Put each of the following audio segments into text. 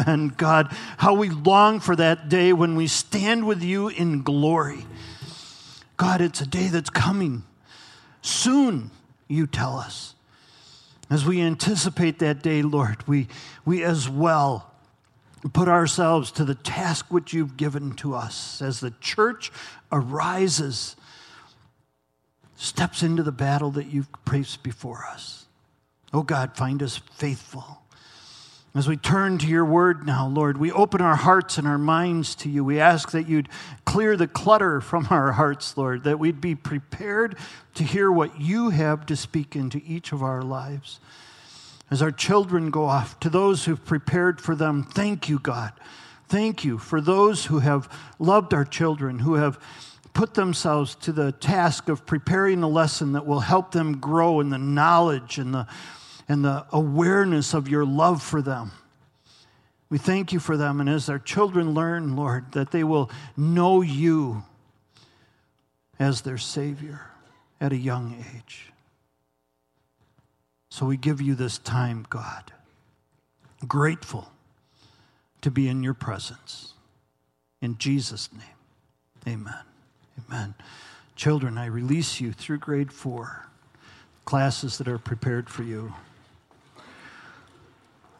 Amen. God, how we long for that day when we stand with you in glory. God, it's a day that's coming. Soon, you tell us. As we anticipate that day, Lord, we, we as well put ourselves to the task which you've given to us as the church arises, steps into the battle that you've placed before us. Oh God, find us faithful. As we turn to your word now, Lord, we open our hearts and our minds to you. We ask that you'd clear the clutter from our hearts, Lord, that we'd be prepared to hear what you have to speak into each of our lives. As our children go off, to those who've prepared for them, thank you, God. Thank you for those who have loved our children, who have put themselves to the task of preparing the lesson that will help them grow in the knowledge and the and the awareness of your love for them. We thank you for them. And as our children learn, Lord, that they will know you as their Savior at a young age. So we give you this time, God, grateful to be in your presence. In Jesus' name, amen. Amen. Children, I release you through grade four, classes that are prepared for you.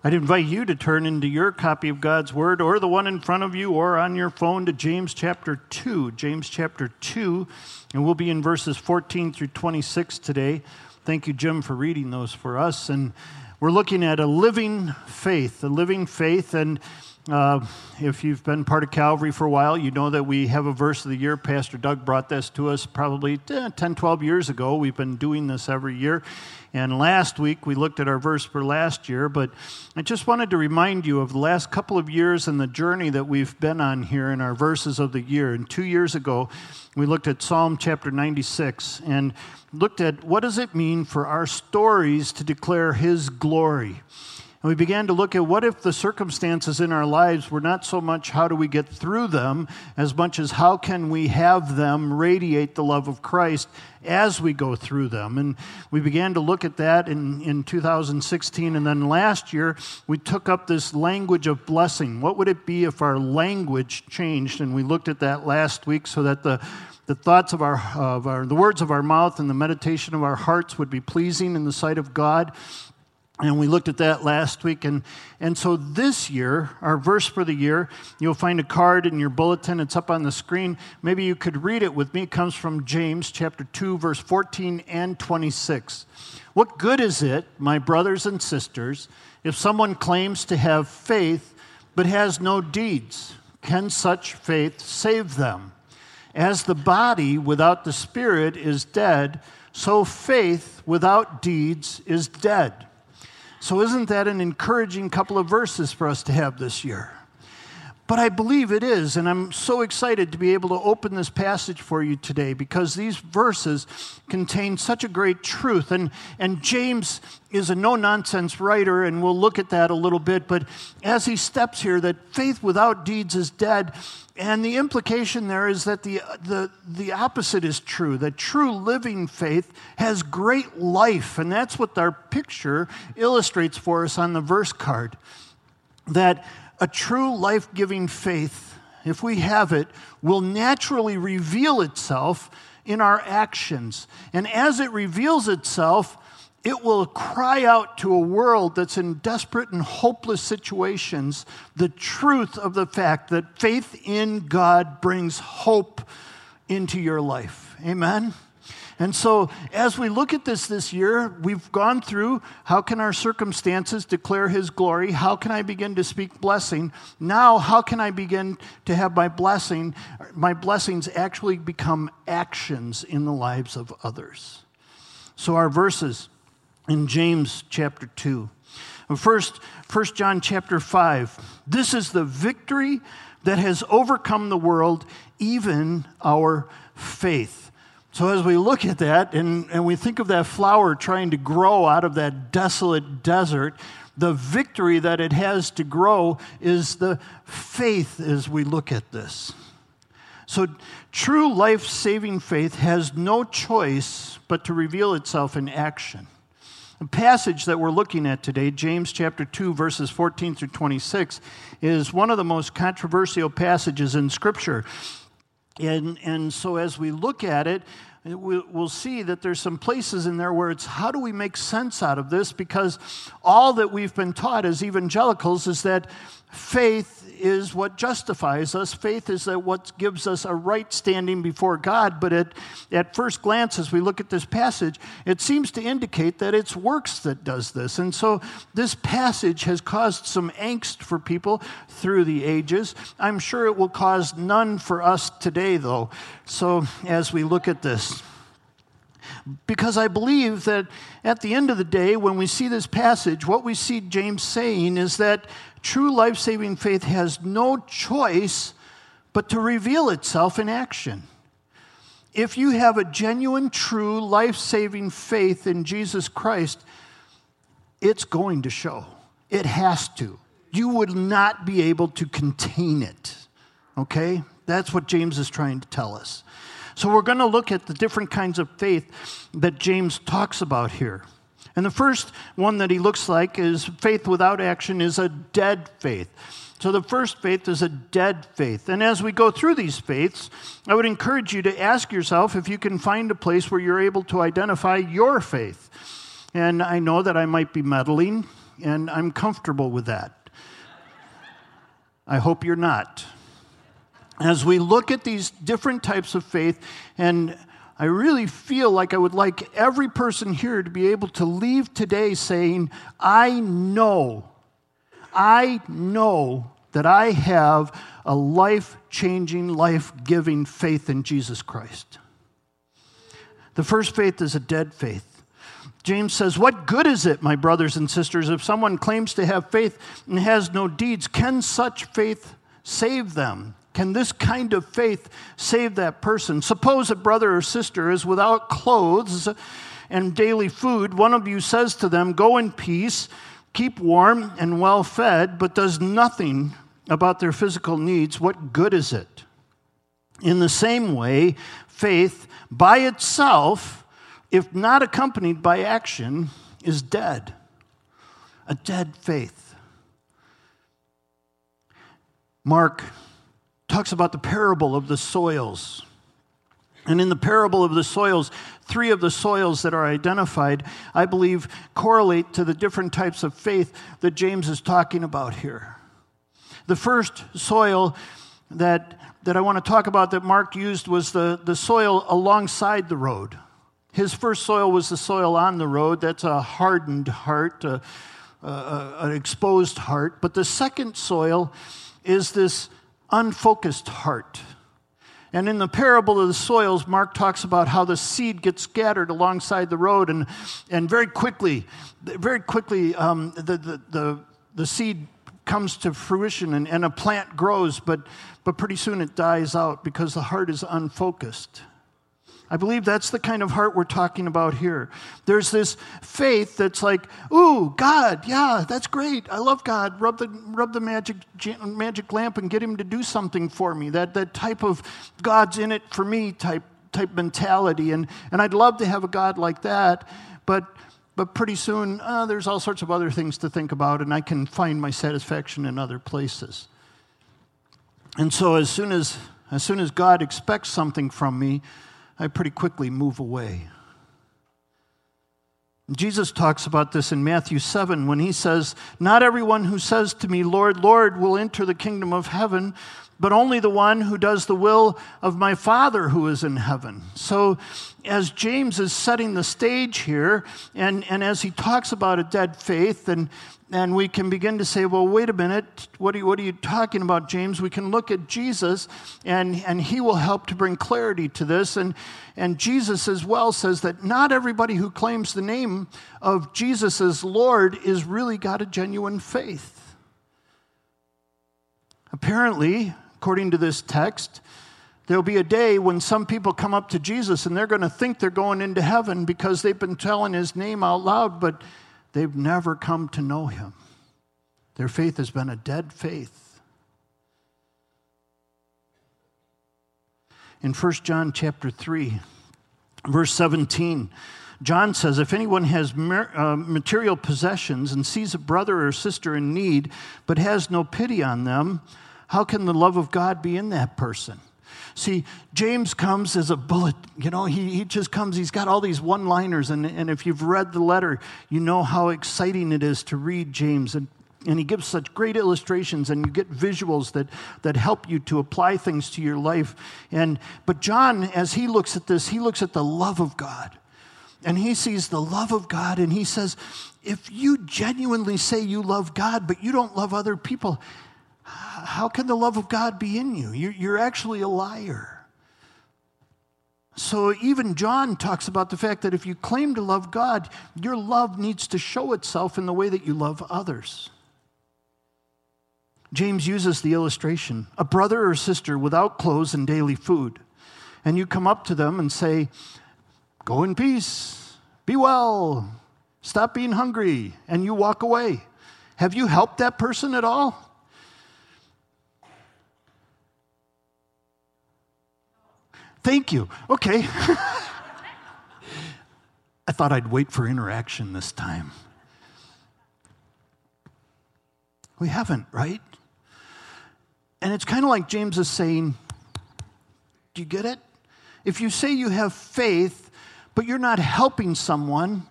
I'd invite you to turn into your copy of God's Word or the one in front of you or on your phone to James chapter 2. James chapter 2, and we'll be in verses 14 through 26 today. Thank you, Jim, for reading those for us. And we're looking at a living faith, a living faith. And uh, if you've been part of Calvary for a while, you know that we have a verse of the year. Pastor Doug brought this to us probably 10, 12 years ago. We've been doing this every year. And last week we looked at our verse for last year, but I just wanted to remind you of the last couple of years and the journey that we've been on here in our verses of the year. And two years ago, we looked at Psalm chapter 96 and looked at what does it mean for our stories to declare His glory. And we began to look at what if the circumstances in our lives were not so much how do we get through them, as much as how can we have them radiate the love of Christ as we go through them. And we began to look at that in, in 2016. And then last year, we took up this language of blessing. What would it be if our language changed? And we looked at that last week so that the the thoughts of our, of our the words of our mouth and the meditation of our hearts would be pleasing in the sight of God and we looked at that last week. And, and so this year, our verse for the year, you'll find a card in your bulletin. It's up on the screen. Maybe you could read it with me. It comes from James chapter 2, verse 14 and 26. What good is it, my brothers and sisters, if someone claims to have faith but has no deeds? Can such faith save them? As the body without the spirit is dead, so faith without deeds is dead. So, isn't that an encouraging couple of verses for us to have this year? But I believe it is, and I'm so excited to be able to open this passage for you today because these verses contain such a great truth. And, and James is a no nonsense writer, and we'll look at that a little bit. But as he steps here, that faith without deeds is dead, and the implication there is that the, the, the opposite is true that true living faith has great life, and that's what our picture illustrates for us on the verse card. That a true life giving faith, if we have it, will naturally reveal itself in our actions. And as it reveals itself, it will cry out to a world that's in desperate and hopeless situations the truth of the fact that faith in God brings hope into your life. Amen? And so, as we look at this this year, we've gone through how can our circumstances declare His glory? How can I begin to speak blessing? Now, how can I begin to have my blessing, my blessings actually become actions in the lives of others? So, our verses in James chapter 2. First, 1 John chapter 5. This is the victory that has overcome the world, even our faith. So, as we look at that and, and we think of that flower trying to grow out of that desolate desert, the victory that it has to grow is the faith as we look at this. So, true life saving faith has no choice but to reveal itself in action. The passage that we're looking at today, James chapter 2, verses 14 through 26, is one of the most controversial passages in Scripture. And, and so as we look at it, we'll see that there's some places in there where it's how do we make sense out of this? Because all that we've been taught as evangelicals is that faith is what justifies us. Faith is what gives us a right standing before God. But at, at first glance, as we look at this passage, it seems to indicate that it's works that does this. And so this passage has caused some angst for people through the ages. I'm sure it will cause none for us today, though. So as we look at this, because I believe that at the end of the day, when we see this passage, what we see James saying is that true life saving faith has no choice but to reveal itself in action. If you have a genuine, true, life saving faith in Jesus Christ, it's going to show. It has to. You would not be able to contain it. Okay? That's what James is trying to tell us. So we're going to look at the different kinds of faith that James talks about here. And the first one that he looks like is faith without action is a dead faith. So the first faith is a dead faith. And as we go through these faiths, I would encourage you to ask yourself if you can find a place where you're able to identify your faith. And I know that I might be meddling, and I'm comfortable with that. I hope you're not. As we look at these different types of faith, and I really feel like I would like every person here to be able to leave today saying, I know, I know that I have a life changing, life giving faith in Jesus Christ. The first faith is a dead faith. James says, What good is it, my brothers and sisters, if someone claims to have faith and has no deeds? Can such faith save them? Can this kind of faith save that person? Suppose a brother or sister is without clothes and daily food. One of you says to them, Go in peace, keep warm and well fed, but does nothing about their physical needs. What good is it? In the same way, faith by itself, if not accompanied by action, is dead. A dead faith. Mark talks about the parable of the soils. And in the parable of the soils, three of the soils that are identified, I believe, correlate to the different types of faith that James is talking about here. The first soil that, that I want to talk about that Mark used was the, the soil alongside the road. His first soil was the soil on the road. That's a hardened heart, a, a, an exposed heart. But the second soil is this unfocused heart. And in the parable of the soils, Mark talks about how the seed gets scattered alongside the road, and, and very quickly, very quickly, um, the, the, the, the, seed comes to fruition and, and a plant grows, but, but pretty soon it dies out because the heart is unfocused. I believe that's the kind of heart we're talking about here. There's this faith that's like, ooh, God, yeah, that's great. I love God. Rub the, rub the magic, magic lamp and get him to do something for me. That, that type of God's in it for me type, type mentality. And, and I'd love to have a God like that. But, but pretty soon, uh, there's all sorts of other things to think about, and I can find my satisfaction in other places. And so as soon as, as soon as God expects something from me, I pretty quickly move away. Jesus talks about this in Matthew 7 when he says, Not everyone who says to me, Lord, Lord, will enter the kingdom of heaven, but only the one who does the will of my Father who is in heaven. So, as James is setting the stage here, and, and as he talks about a dead faith, and, and we can begin to say, well, wait a minute, what are you, what are you talking about, James? We can look at Jesus, and, and he will help to bring clarity to this. And, and Jesus as well says that not everybody who claims the name of Jesus as Lord is really got a genuine faith. Apparently, according to this text, There'll be a day when some people come up to Jesus and they're going to think they're going into heaven because they've been telling his name out loud, but They've never come to know him. Their faith has been a dead faith. In 1 John chapter 3, verse 17, John says, If anyone has uh, material possessions and sees a brother or sister in need, but has no pity on them, how can the love of God be in that person? See, James comes as a bullet. You know, he, he just comes, he's got all these one liners. And, and if you've read the letter, you know how exciting it is to read James. And, and he gives such great illustrations, and you get visuals that, that help you to apply things to your life. And, but John, as he looks at this, he looks at the love of God. And he sees the love of God, and he says, if you genuinely say you love God, but you don't love other people, how can the love of God be in you? You're actually a liar. So even John talks about the fact that if you claim to love God, your love needs to show itself in the way that you love others. James uses the illustration a brother or sister without clothes and daily food. And you come up to them and say, Go in peace, be well, stop being hungry, and you walk away. Have you helped that person at all? Thank you. Okay. I thought I'd wait for interaction this time. We haven't, right? And it's kind of like James is saying, Do you get it? If you say you have faith, but you're not helping someone,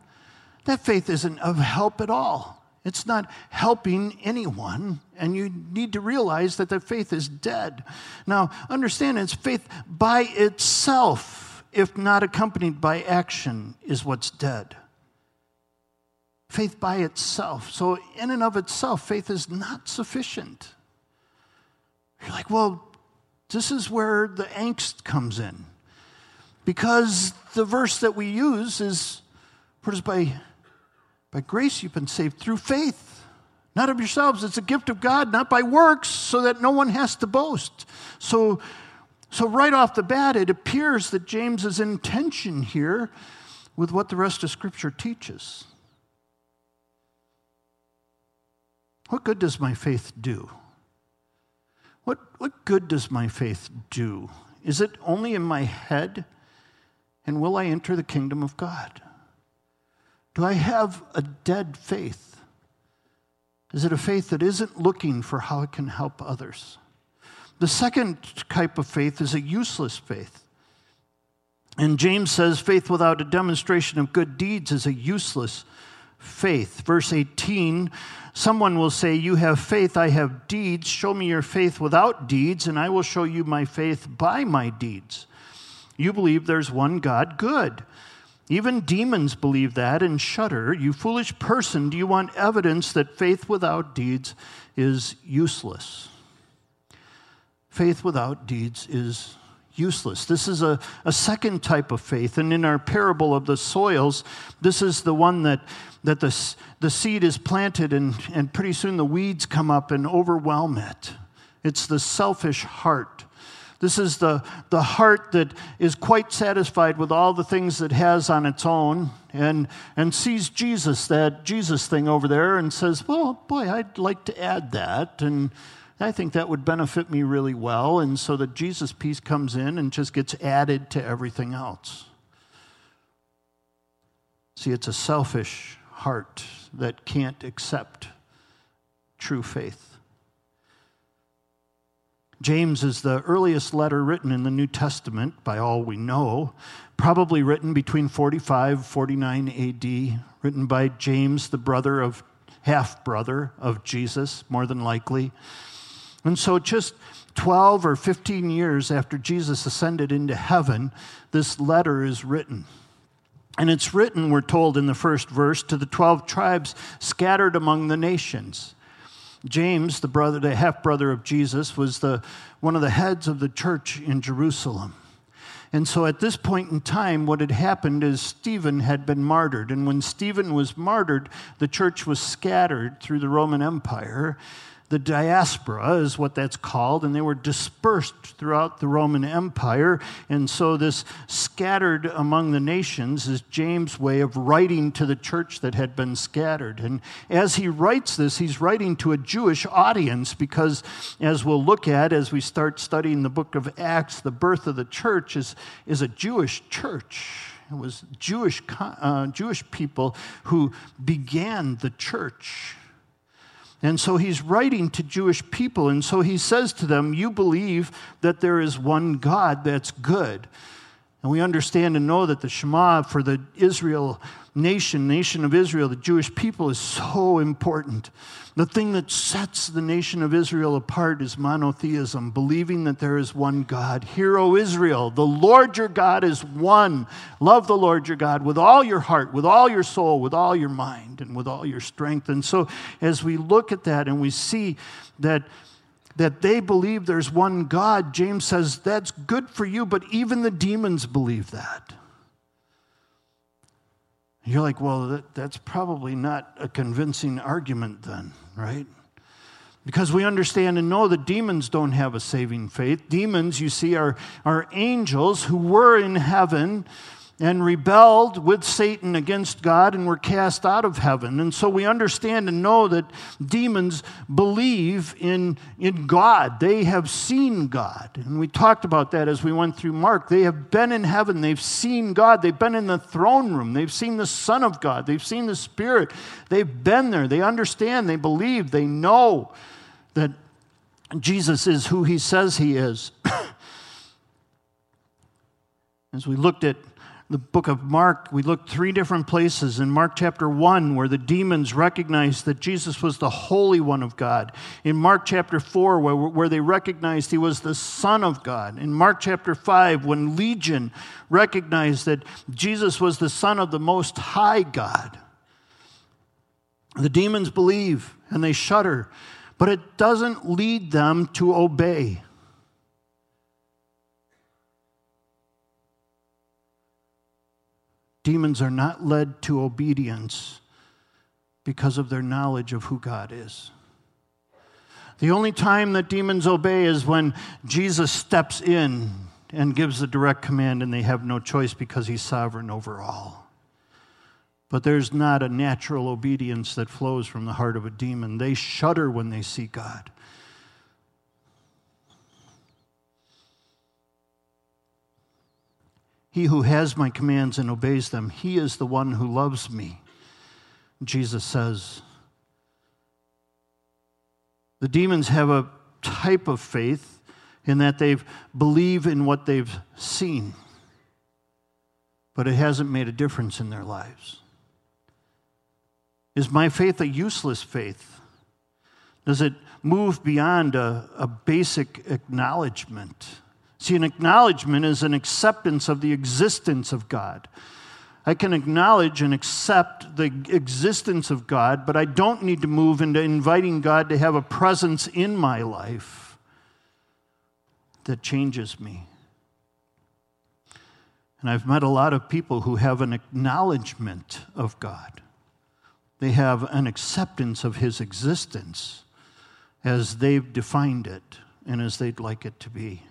that faith isn't of help at all. It's not helping anyone, and you need to realize that that faith is dead. Now, understand it's faith by itself, if not accompanied by action, is what's dead. Faith by itself. So, in and of itself, faith is not sufficient. You're like, well, this is where the angst comes in. Because the verse that we use is, what is by by grace you've been saved through faith, not of yourselves. It's a gift of God, not by works, so that no one has to boast. So, so right off the bat, it appears that James is in tension here with what the rest of Scripture teaches. What good does my faith do? What, what good does my faith do? Is it only in my head? And will I enter the kingdom of God? Do I have a dead faith? Is it a faith that isn't looking for how it can help others? The second type of faith is a useless faith. And James says faith without a demonstration of good deeds is a useless faith. Verse 18 someone will say, You have faith, I have deeds. Show me your faith without deeds, and I will show you my faith by my deeds. You believe there's one God, good. Even demons believe that and shudder. You foolish person, do you want evidence that faith without deeds is useless? Faith without deeds is useless. This is a, a second type of faith. And in our parable of the soils, this is the one that, that the, the seed is planted and, and pretty soon the weeds come up and overwhelm it. It's the selfish heart this is the, the heart that is quite satisfied with all the things that has on its own and, and sees Jesus, that Jesus thing over there, and says, Well, boy, I'd like to add that. And I think that would benefit me really well. And so the Jesus piece comes in and just gets added to everything else. See, it's a selfish heart that can't accept true faith. James is the earliest letter written in the New Testament, by all we know, probably written between 45 49 AD, written by James, the brother of half brother of Jesus, more than likely. And so, just 12 or 15 years after Jesus ascended into heaven, this letter is written. And it's written, we're told in the first verse, to the 12 tribes scattered among the nations. James, the brother, the half brother of Jesus, was the, one of the heads of the church in Jerusalem. And so at this point in time, what had happened is Stephen had been martyred. And when Stephen was martyred, the church was scattered through the Roman Empire the diaspora is what that's called, and they were dispersed throughout the Roman Empire. And so, this scattered among the nations is James' way of writing to the church that had been scattered. And as he writes this, he's writing to a Jewish audience because, as we'll look at as we start studying the book of Acts, the birth of the church is, is a Jewish church. It was Jewish, uh, Jewish people who began the church. And so he's writing to Jewish people, and so he says to them, You believe that there is one God that's good. And we understand and know that the Shema for the Israel nation, nation of Israel, the Jewish people, is so important. The thing that sets the nation of Israel apart is monotheism, believing that there is one God. Hear, O Israel, the Lord your God is one. Love the Lord your God with all your heart, with all your soul, with all your mind, and with all your strength. And so, as we look at that and we see that that they believe there's one God, James says that's good for you, but even the demons believe that. You're like, well, that, that's probably not a convincing argument then, right? Because we understand and know that demons don't have a saving faith. Demons, you see, are, are angels who were in heaven and rebelled with Satan against God and were cast out of heaven. And so we understand and know that demons believe in, in God. They have seen God. And we talked about that as we went through Mark. They have been in heaven, they've seen God, they've been in the throne room, they've seen the Son of God, they've seen the Spirit. They've been there, they understand, they believe, they know that Jesus is who he says he is. As we looked at the book of Mark, we looked three different places. In Mark chapter 1, where the demons recognized that Jesus was the Holy One of God. In Mark chapter 4, where, where they recognized he was the Son of God. In Mark chapter 5, when Legion recognized that Jesus was the Son of the Most High God. The demons believe and they shudder, but it doesn't lead them to obey. Demons are not led to obedience because of their knowledge of who God is. The only time that demons obey is when Jesus steps in and gives the direct command, and they have no choice because he's sovereign over all. But there's not a natural obedience that flows from the heart of a demon. They shudder when they see God. He who has my commands and obeys them, he is the one who loves me. Jesus says. The demons have a type of faith in that they believe in what they've seen, but it hasn't made a difference in their lives. Is my faith a useless faith? Does it move beyond a, a basic acknowledgement? See, an acknowledgement is an acceptance of the existence of God. I can acknowledge and accept the existence of God, but I don't need to move into inviting God to have a presence in my life that changes me. And I've met a lot of people who have an acknowledgement of God. They have an acceptance of His existence as they've defined it and as they'd like it to be.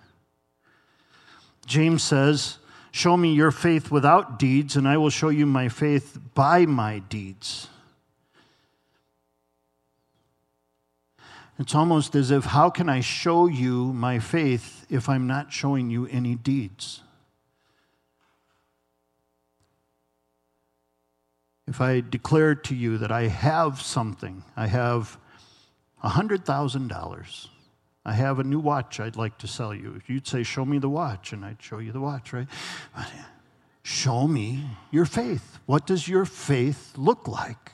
James says, Show me your faith without deeds, and I will show you my faith by my deeds. It's almost as if, how can I show you my faith if I'm not showing you any deeds? If I declare to you that I have something, I have $100,000 I have a new watch I'd like to sell you. You'd say, Show me the watch, and I'd show you the watch, right? Show me your faith. What does your faith look like?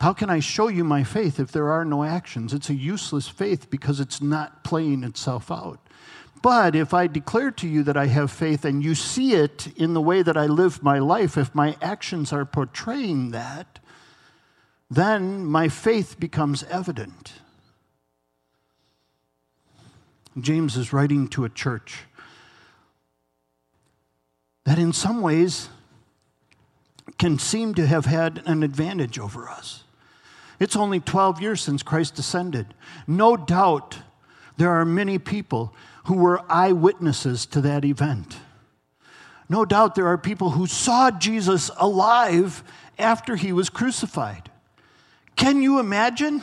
How can I show you my faith if there are no actions? It's a useless faith because it's not playing itself out. But if I declare to you that I have faith and you see it in the way that I live my life, if my actions are portraying that, then my faith becomes evident. James is writing to a church that, in some ways, can seem to have had an advantage over us. It's only 12 years since Christ descended. No doubt there are many people who were eyewitnesses to that event. No doubt there are people who saw Jesus alive after he was crucified. Can you imagine?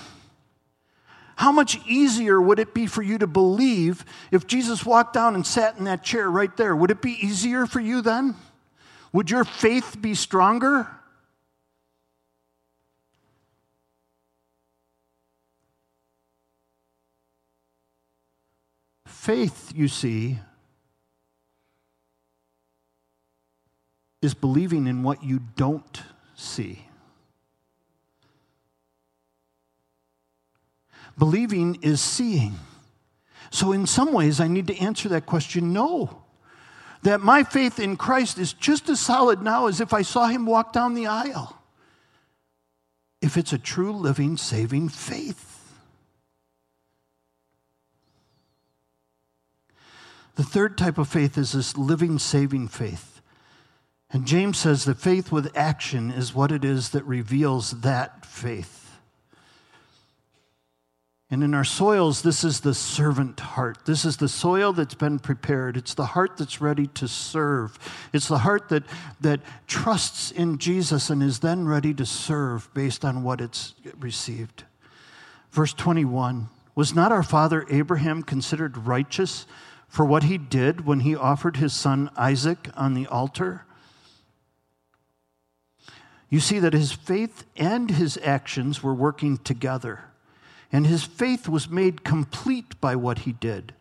How much easier would it be for you to believe if Jesus walked down and sat in that chair right there? Would it be easier for you then? Would your faith be stronger? Faith, you see, is believing in what you don't see. Believing is seeing. So, in some ways, I need to answer that question no. That my faith in Christ is just as solid now as if I saw him walk down the aisle. If it's a true, living, saving faith. The third type of faith is this living, saving faith. And James says that faith with action is what it is that reveals that faith. And in our soils, this is the servant heart. This is the soil that's been prepared. It's the heart that's ready to serve. It's the heart that, that trusts in Jesus and is then ready to serve based on what it's received. Verse 21 Was not our father Abraham considered righteous for what he did when he offered his son Isaac on the altar? You see that his faith and his actions were working together and his faith was made complete by what he did.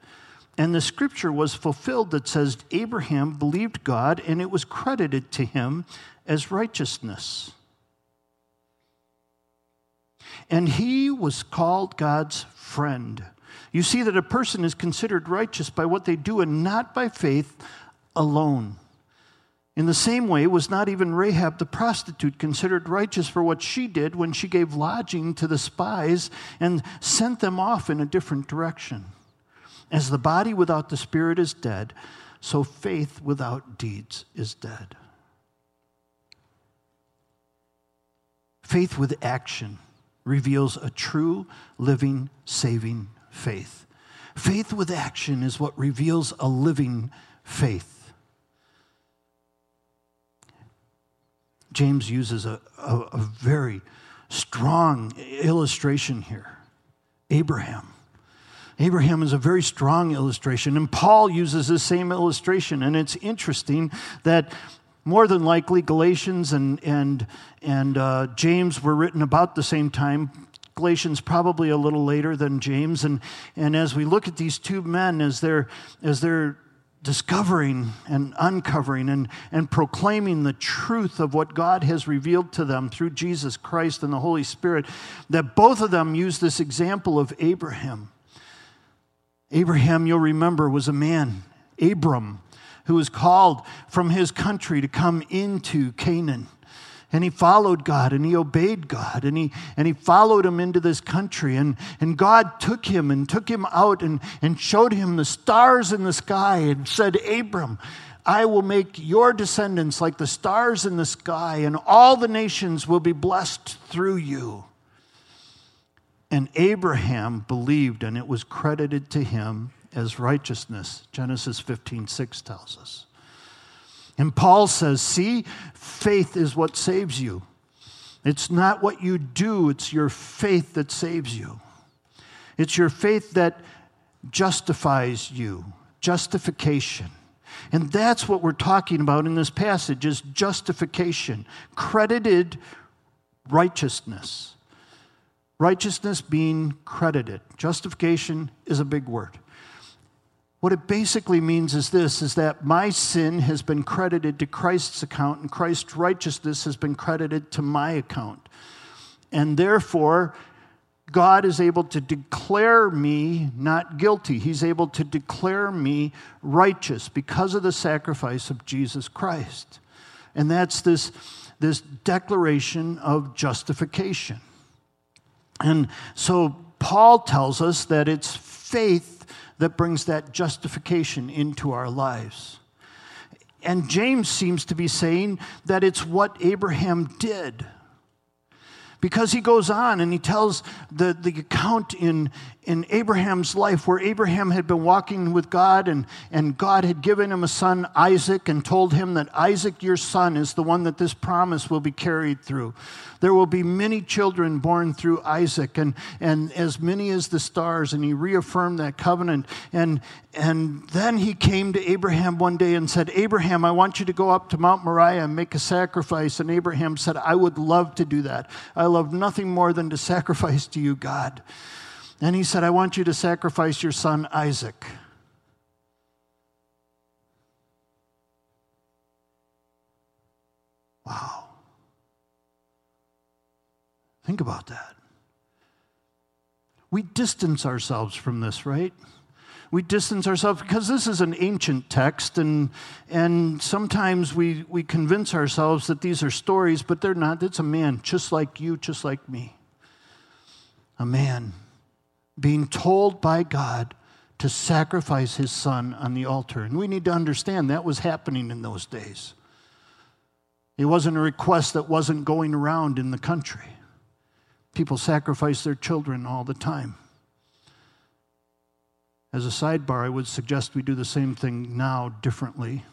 And the scripture was fulfilled that says, Abraham believed God, and it was credited to him as righteousness. And he was called God's friend. You see that a person is considered righteous by what they do and not by faith alone. In the same way, was not even Rahab the prostitute considered righteous for what she did when she gave lodging to the spies and sent them off in a different direction? As the body without the spirit is dead, so faith without deeds is dead. Faith with action reveals a true, living, saving faith. Faith with action is what reveals a living faith. James uses a, a, a very strong illustration here Abraham. Abraham is a very strong illustration, and Paul uses the same illustration. And it's interesting that more than likely Galatians and, and, and uh, James were written about the same time. Galatians probably a little later than James. And, and as we look at these two men, as they're, as they're discovering and uncovering and, and proclaiming the truth of what God has revealed to them through Jesus Christ and the Holy Spirit, that both of them use this example of Abraham. Abraham, you'll remember, was a man, Abram, who was called from his country to come into Canaan and he followed God and he obeyed God and he, and he followed him into this country. And, and God took him and took him out and, and showed him the stars in the sky and said, Abram, I will make your descendants like the stars in the sky, and all the nations will be blessed through you. And Abraham believed, and it was credited to him as righteousness. Genesis 15 6 tells us. And Paul says, See, faith is what saves you. It's not what you do, it's your faith that saves you. It's your faith that justifies you, justification. And that's what we're talking about in this passage is justification, credited righteousness. Righteousness being credited. Justification is a big word. What it basically means is this is that my sin has been credited to Christ's account and Christ's righteousness has been credited to my account. And therefore, God is able to declare me not guilty. He's able to declare me righteous because of the sacrifice of Jesus Christ. And that's this, this declaration of justification. And so Paul tells us that it's faith that brings that justification into our lives. And James seems to be saying that it's what Abraham did. Because he goes on and he tells the, the account in, in Abraham's life where Abraham had been walking with God and, and God had given him a son, Isaac, and told him that Isaac, your son, is the one that this promise will be carried through. There will be many children born through Isaac, and, and as many as the stars. And he reaffirmed that covenant. And, and then he came to Abraham one day and said, Abraham, I want you to go up to Mount Moriah and make a sacrifice. And Abraham said, I would love to do that. I love nothing more than to sacrifice to you, God. And he said, I want you to sacrifice your son Isaac. Wow. Think about that. We distance ourselves from this, right? We distance ourselves because this is an ancient text, and, and sometimes we, we convince ourselves that these are stories, but they're not. It's a man just like you, just like me. A man being told by God to sacrifice his son on the altar. And we need to understand that was happening in those days. It wasn't a request that wasn't going around in the country. People sacrifice their children all the time. As a sidebar, I would suggest we do the same thing now differently.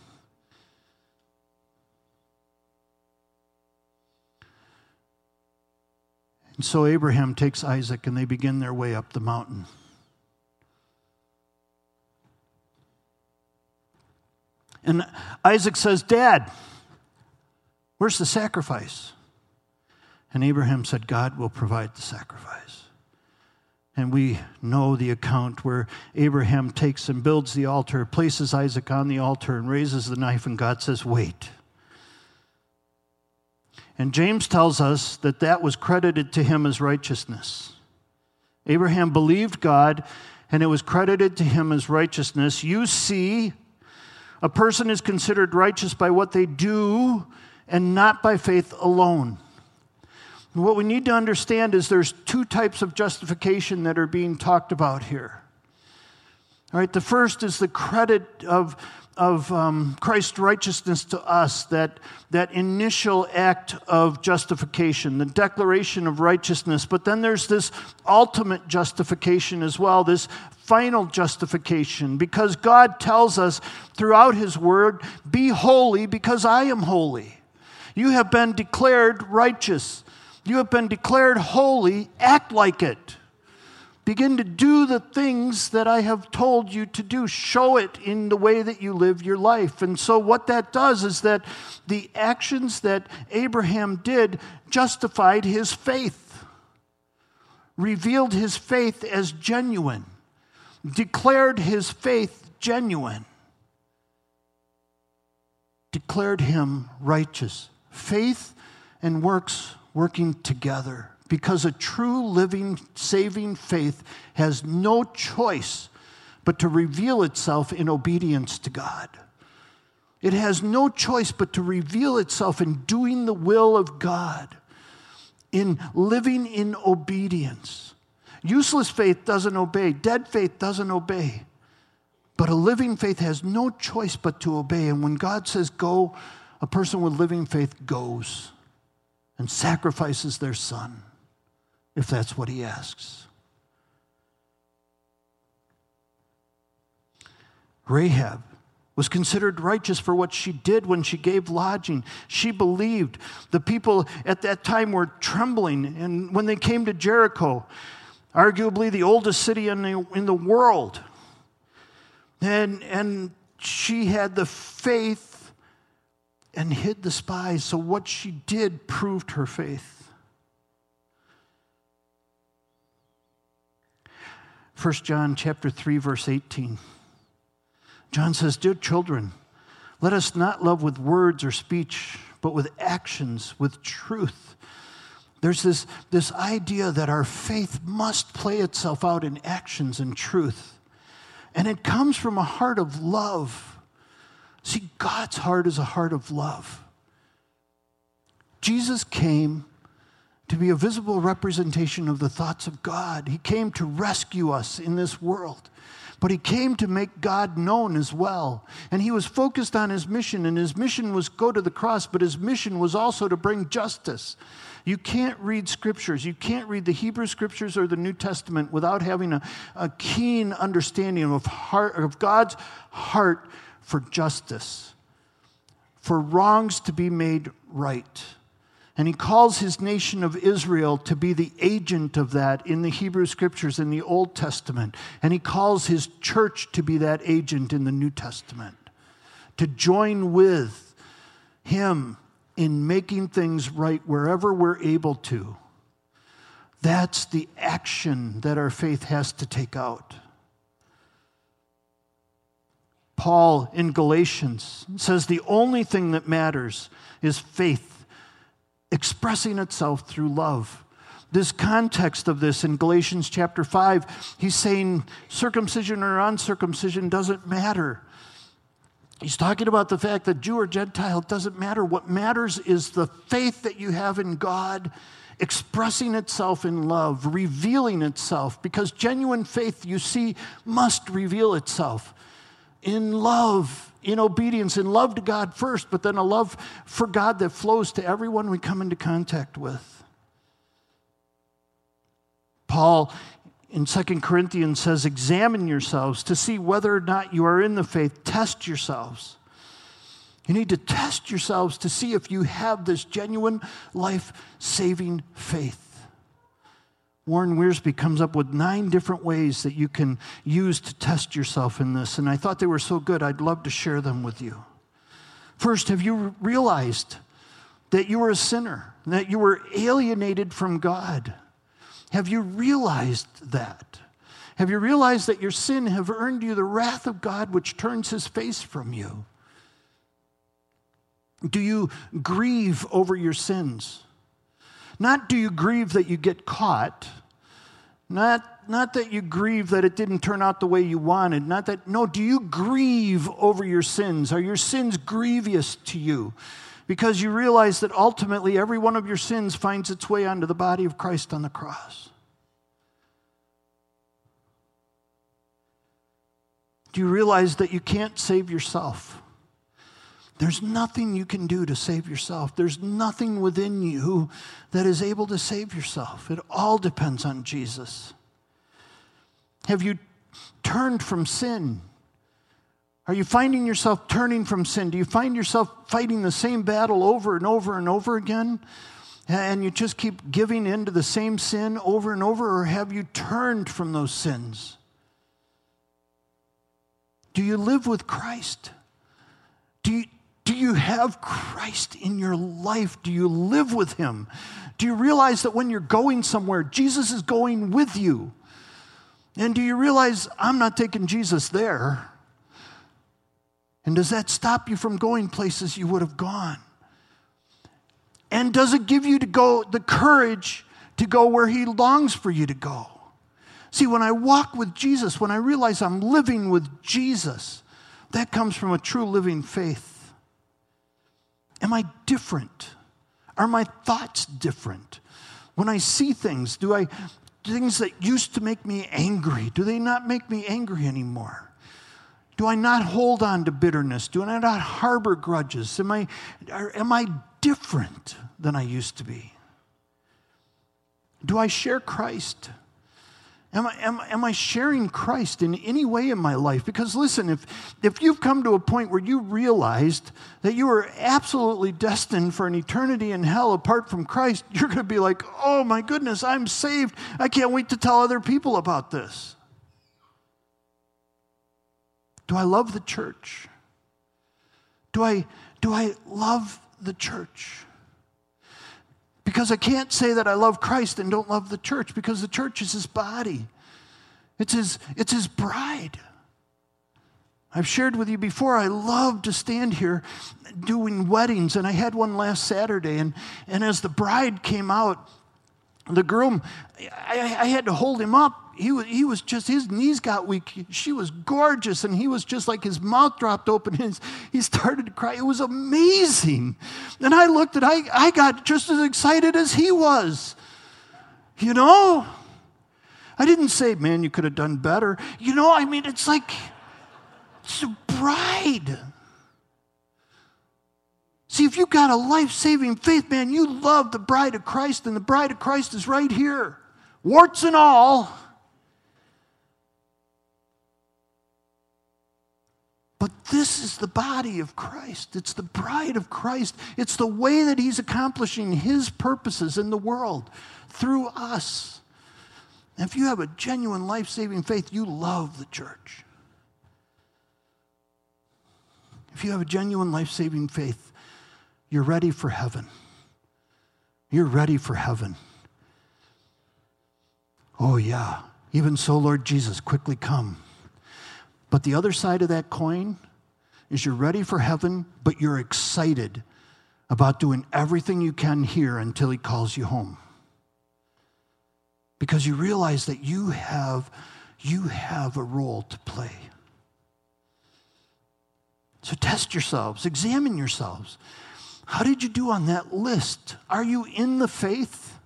And so Abraham takes Isaac and they begin their way up the mountain. And Isaac says, Dad, where's the sacrifice? And Abraham said, God will provide the sacrifice. And we know the account where Abraham takes and builds the altar, places Isaac on the altar, and raises the knife, and God says, Wait. And James tells us that that was credited to him as righteousness. Abraham believed God, and it was credited to him as righteousness. You see, a person is considered righteous by what they do and not by faith alone. what we need to understand is there's two types of justification that are being talked about here. All right, the first is the credit of of um, Christ's righteousness to us, that, that initial act of justification, the declaration of righteousness. But then there's this ultimate justification as well, this final justification, because God tells us throughout His Word, Be holy because I am holy. You have been declared righteous, you have been declared holy, act like it. Begin to do the things that I have told you to do. Show it in the way that you live your life. And so, what that does is that the actions that Abraham did justified his faith, revealed his faith as genuine, declared his faith genuine, declared him righteous. Faith and works working together because a true, living, saving faith has no choice but to reveal itself in obedience to God. It has no choice but to reveal itself in doing the will of God, in living in obedience. Useless faith doesn't obey, dead faith doesn't obey. But a living faith has no choice but to obey. And when God says go, a person with living faith goes and sacrifices their son if that's what he asks. Rahab was considered righteous for what she did when she gave lodging. She believed. The people at that time were trembling. And when they came to Jericho, arguably the oldest city in the, in the world, and, and she had the faith and hid the spies. So what she did proved her faith. 1 John chapter 3 verse 18. John says, "Dear children, let us not love with words or speech, but with actions, with truth." There's this, this idea that our faith must play itself out in actions and truth. And it comes from a heart of love. See, God's heart is a heart of love. Jesus came to be a visible representation of the thoughts of God. He came to rescue us in this world. But he came to make God known as well. And he was focused on his mission, and his mission was go to the cross, but his mission was also to bring justice. You can't read scriptures. You can't read the Hebrew scriptures or the New Testament without having a, a keen understanding of, heart, of God's heart for justice, for wrongs to be made right. And he calls his nation of Israel to be the agent of that in the Hebrew scriptures in the Old Testament. And he calls his church to be that agent in the New Testament, to join with him in making things right wherever we're able to. That's the action that our faith has to take out. Paul in Galatians says the only thing that matters is faith expressing itself through love. This context of this in Galatians chapter 5, he's saying circumcision or uncircumcision doesn't matter. He's talking about the fact that Jew or Gentile doesn't matter. What matters is the faith that you have in God expressing itself in love, revealing itself, because genuine faith, you see, must reveal itself in love, in obedience, in love to God first, but then a love for God that flows to everyone we come into contact with. Paul in 2 Corinthians says, Examine yourselves to see whether or not you are in the faith. Test yourselves. You need to test yourselves to see if you have this genuine life saving faith. Warren Wiersbe comes up with nine different ways that you can use to test yourself in this, and I thought they were so good, I'd love to share them with you. First, have you realized that you were a sinner, that you were alienated from God? Have you realized that? Have you realized that your sin have earned you the wrath of God which turns his face from you? Do you grieve over your sins? Not do you grieve that you get caught, not, not that you grieve that it didn't turn out the way you wanted, not that, no, do you grieve over your sins? Are your sins grievous to you? because you realize that ultimately every one of your sins finds its way onto the body of Christ on the cross. Do you realize that you can't save yourself? There's nothing you can do to save yourself. There's nothing within you that is able to save yourself. It all depends on Jesus. Have you turned from sin? Are you finding yourself turning from sin? Do you find yourself fighting the same battle over and over and over again? And you just keep giving in to the same sin over and over? Or have you turned from those sins? Do you live with Christ? Do you, do you have Christ in your life? Do you live with Him? Do you realize that when you're going somewhere, Jesus is going with you? And do you realize I'm not taking Jesus there? And does that stop you from going places you would have gone? And does it give you to go the courage to go where he longs for you to go? See, when I walk with Jesus, when I realize I'm living with Jesus, that comes from a true living faith. Am I different? Are my thoughts different? When I see things, do I things that used to make me angry, do they not make me angry anymore? Do I not hold on to bitterness? Do I not harbor grudges? Am I, am I different than I used to be? Do I share Christ? Am I, am, am I sharing Christ in any way in my life? Because listen, if, if you've come to a point where you realized that you are absolutely destined for an eternity in hell apart from Christ, you're going to be like, oh my goodness, I'm saved. I can't wait to tell other people about this. Do I love the church? Do I, do I love the church? Because I can't say that I love Christ and don't love the church because the church is his body. It's his, it's his bride. I've shared with you before, I love to stand here doing weddings, and I had one last Saturday. And, and as the bride came out, the groom, I, I had to hold him up. He was, he was just, his knees got weak. She was gorgeous, and he was just like his mouth dropped open. And he started to cry. It was amazing. And I looked at, I, I got just as excited as he was. You know? I didn't say, man, you could have done better. You know, I mean, it's like, it's a bride. See, if you've got a life saving faith, man, you love the bride of Christ, and the bride of Christ is right here, warts and all. But this is the body of Christ. It's the bride of Christ. It's the way that He's accomplishing His purposes in the world through us. And if you have a genuine life saving faith, you love the church. If you have a genuine life saving faith, you're ready for heaven. You're ready for heaven. Oh, yeah. Even so, Lord Jesus, quickly come. But the other side of that coin is you're ready for heaven, but you're excited about doing everything you can here until He calls you home. Because you realize that you have, you have a role to play. So test yourselves, examine yourselves. How did you do on that list? Are you in the faith?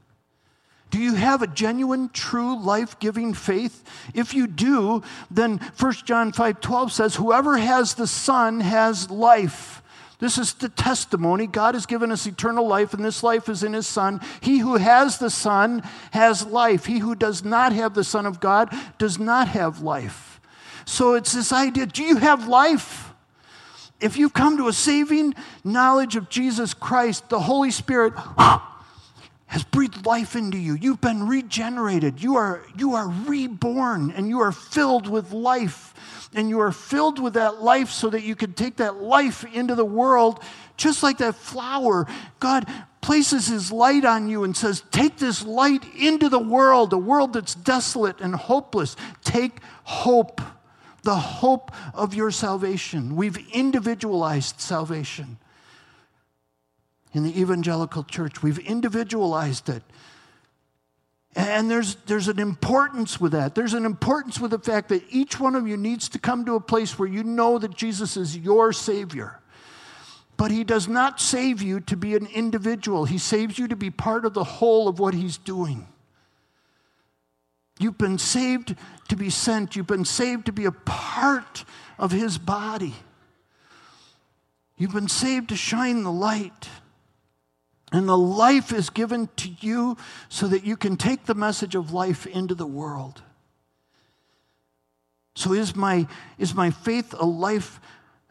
Do you have a genuine, true, life giving faith? If you do, then 1 John 5 12 says, Whoever has the Son has life. This is the testimony. God has given us eternal life, and this life is in His Son. He who has the Son has life. He who does not have the Son of God does not have life. So it's this idea do you have life? If you've come to a saving knowledge of Jesus Christ, the Holy Spirit has breathed life into you. You've been regenerated. You are, you are reborn and you are filled with life. And you are filled with that life so that you can take that life into the world, just like that flower. God places his light on you and says, Take this light into the world, a world that's desolate and hopeless. Take hope, the hope of your salvation. We've individualized salvation in the evangelical church. We've individualized it. And there's, there's an importance with that. There's an importance with the fact that each one of you needs to come to a place where you know that Jesus is your Savior. But He does not save you to be an individual, He saves you to be part of the whole of what He's doing. You've been saved to be sent, you've been saved to be a part of His body. You've been saved to shine the light. And the life is given to you so that you can take the message of life into the world. So is my, is my faith a life,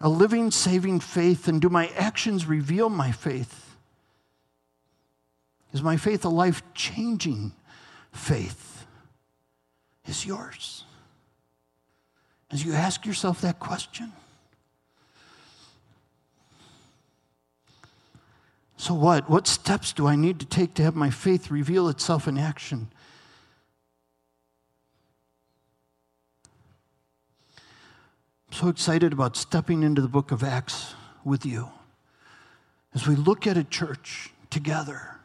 a living, saving faith? And do my actions reveal my faith? Is my faith a life changing faith? Is yours? As you ask yourself that question, So, what? What steps do I need to take to have my faith reveal itself in action? I'm so excited about stepping into the book of Acts with you as we look at a church together,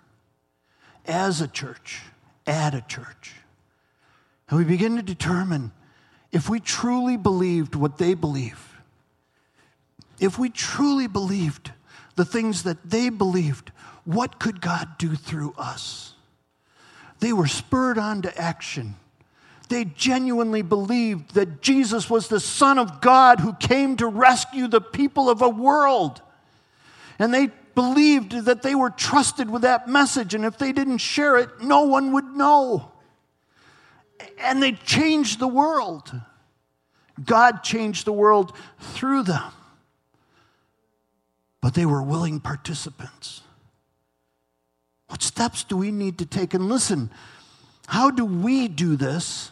as a church, at a church, and we begin to determine if we truly believed what they believe, if we truly believed the things that they believed, what could God do through us? They were spurred on to action. They genuinely believed that Jesus was the Son of God who came to rescue the people of a world. And they believed that they were trusted with that message, and if they didn't share it, no one would know. And they changed the world. God changed the world through them but they were willing participants. What steps do we need to take? And listen, how do we do this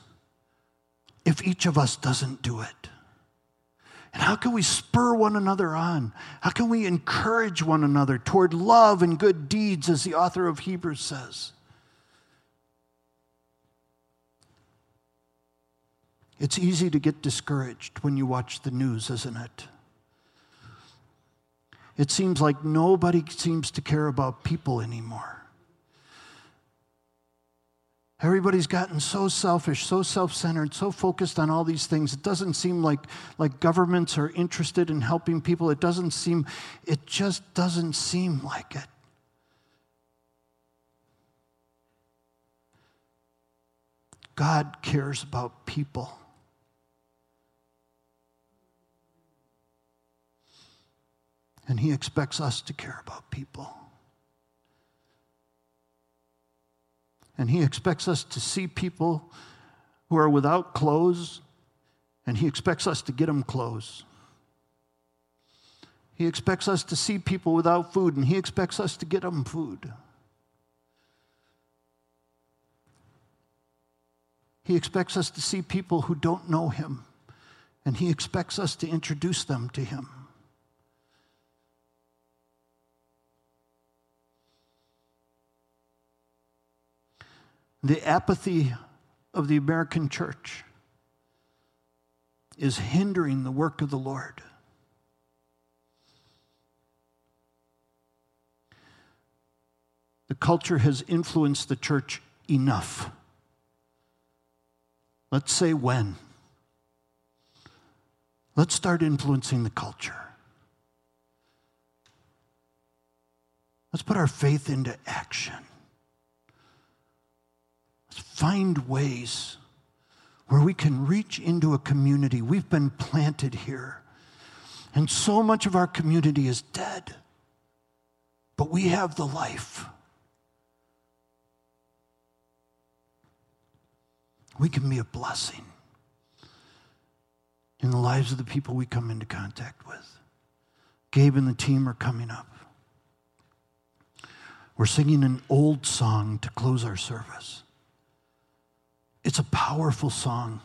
if each of us doesn't do it? And how can we spur one another on? How can we encourage one another toward love and good deeds, as the author of Hebrews says? It's easy to get discouraged when you watch the news, isn't it? It seems like nobody seems to care about people anymore. Everybody's gotten so selfish, so self centered, so focused on all these things. It doesn't seem like, like governments are interested in helping people. It doesn't seem, it just doesn't seem like it. God cares about people. And He expects us to care about people. And He expects us to see people who are without clothes, and He expects us to get them clothes. He expects us to see people without food, and He expects us to get them food. He expects us to see people who don't know Him, and He expects us to introduce them to Him. The apathy of the American church is hindering the work of the Lord. The culture has influenced the church enough. Let's say when. Let's start influencing the culture. Let's put our faith into action. Find ways where we can reach into a community. We've been planted here, and so much of our community is dead, but we have the life. we can be a blessing in the lives of the people we come into contact with. Gabe and the team are coming up. We're singing an old song to close our service. It's a powerful song.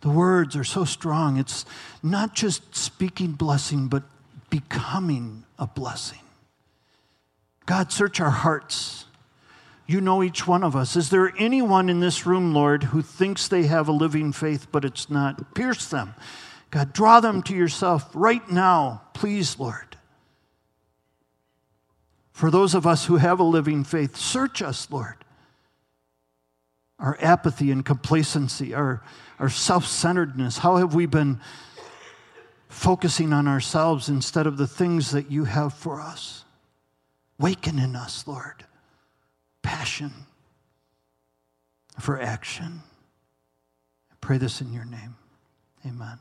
The words are so strong. It's not just speaking blessing, but becoming a blessing. God, search our hearts. You know each one of us. Is there anyone in this room, Lord, who thinks they have a living faith, but it's not? Pierce them. God, draw them to yourself right now, please, Lord. For those of us who have a living faith, search us, Lord. Our apathy and complacency, our, our self centeredness, how have we been focusing on ourselves instead of the things that you have for us? Waken in us, Lord passion for action. I pray this in your name. Amen.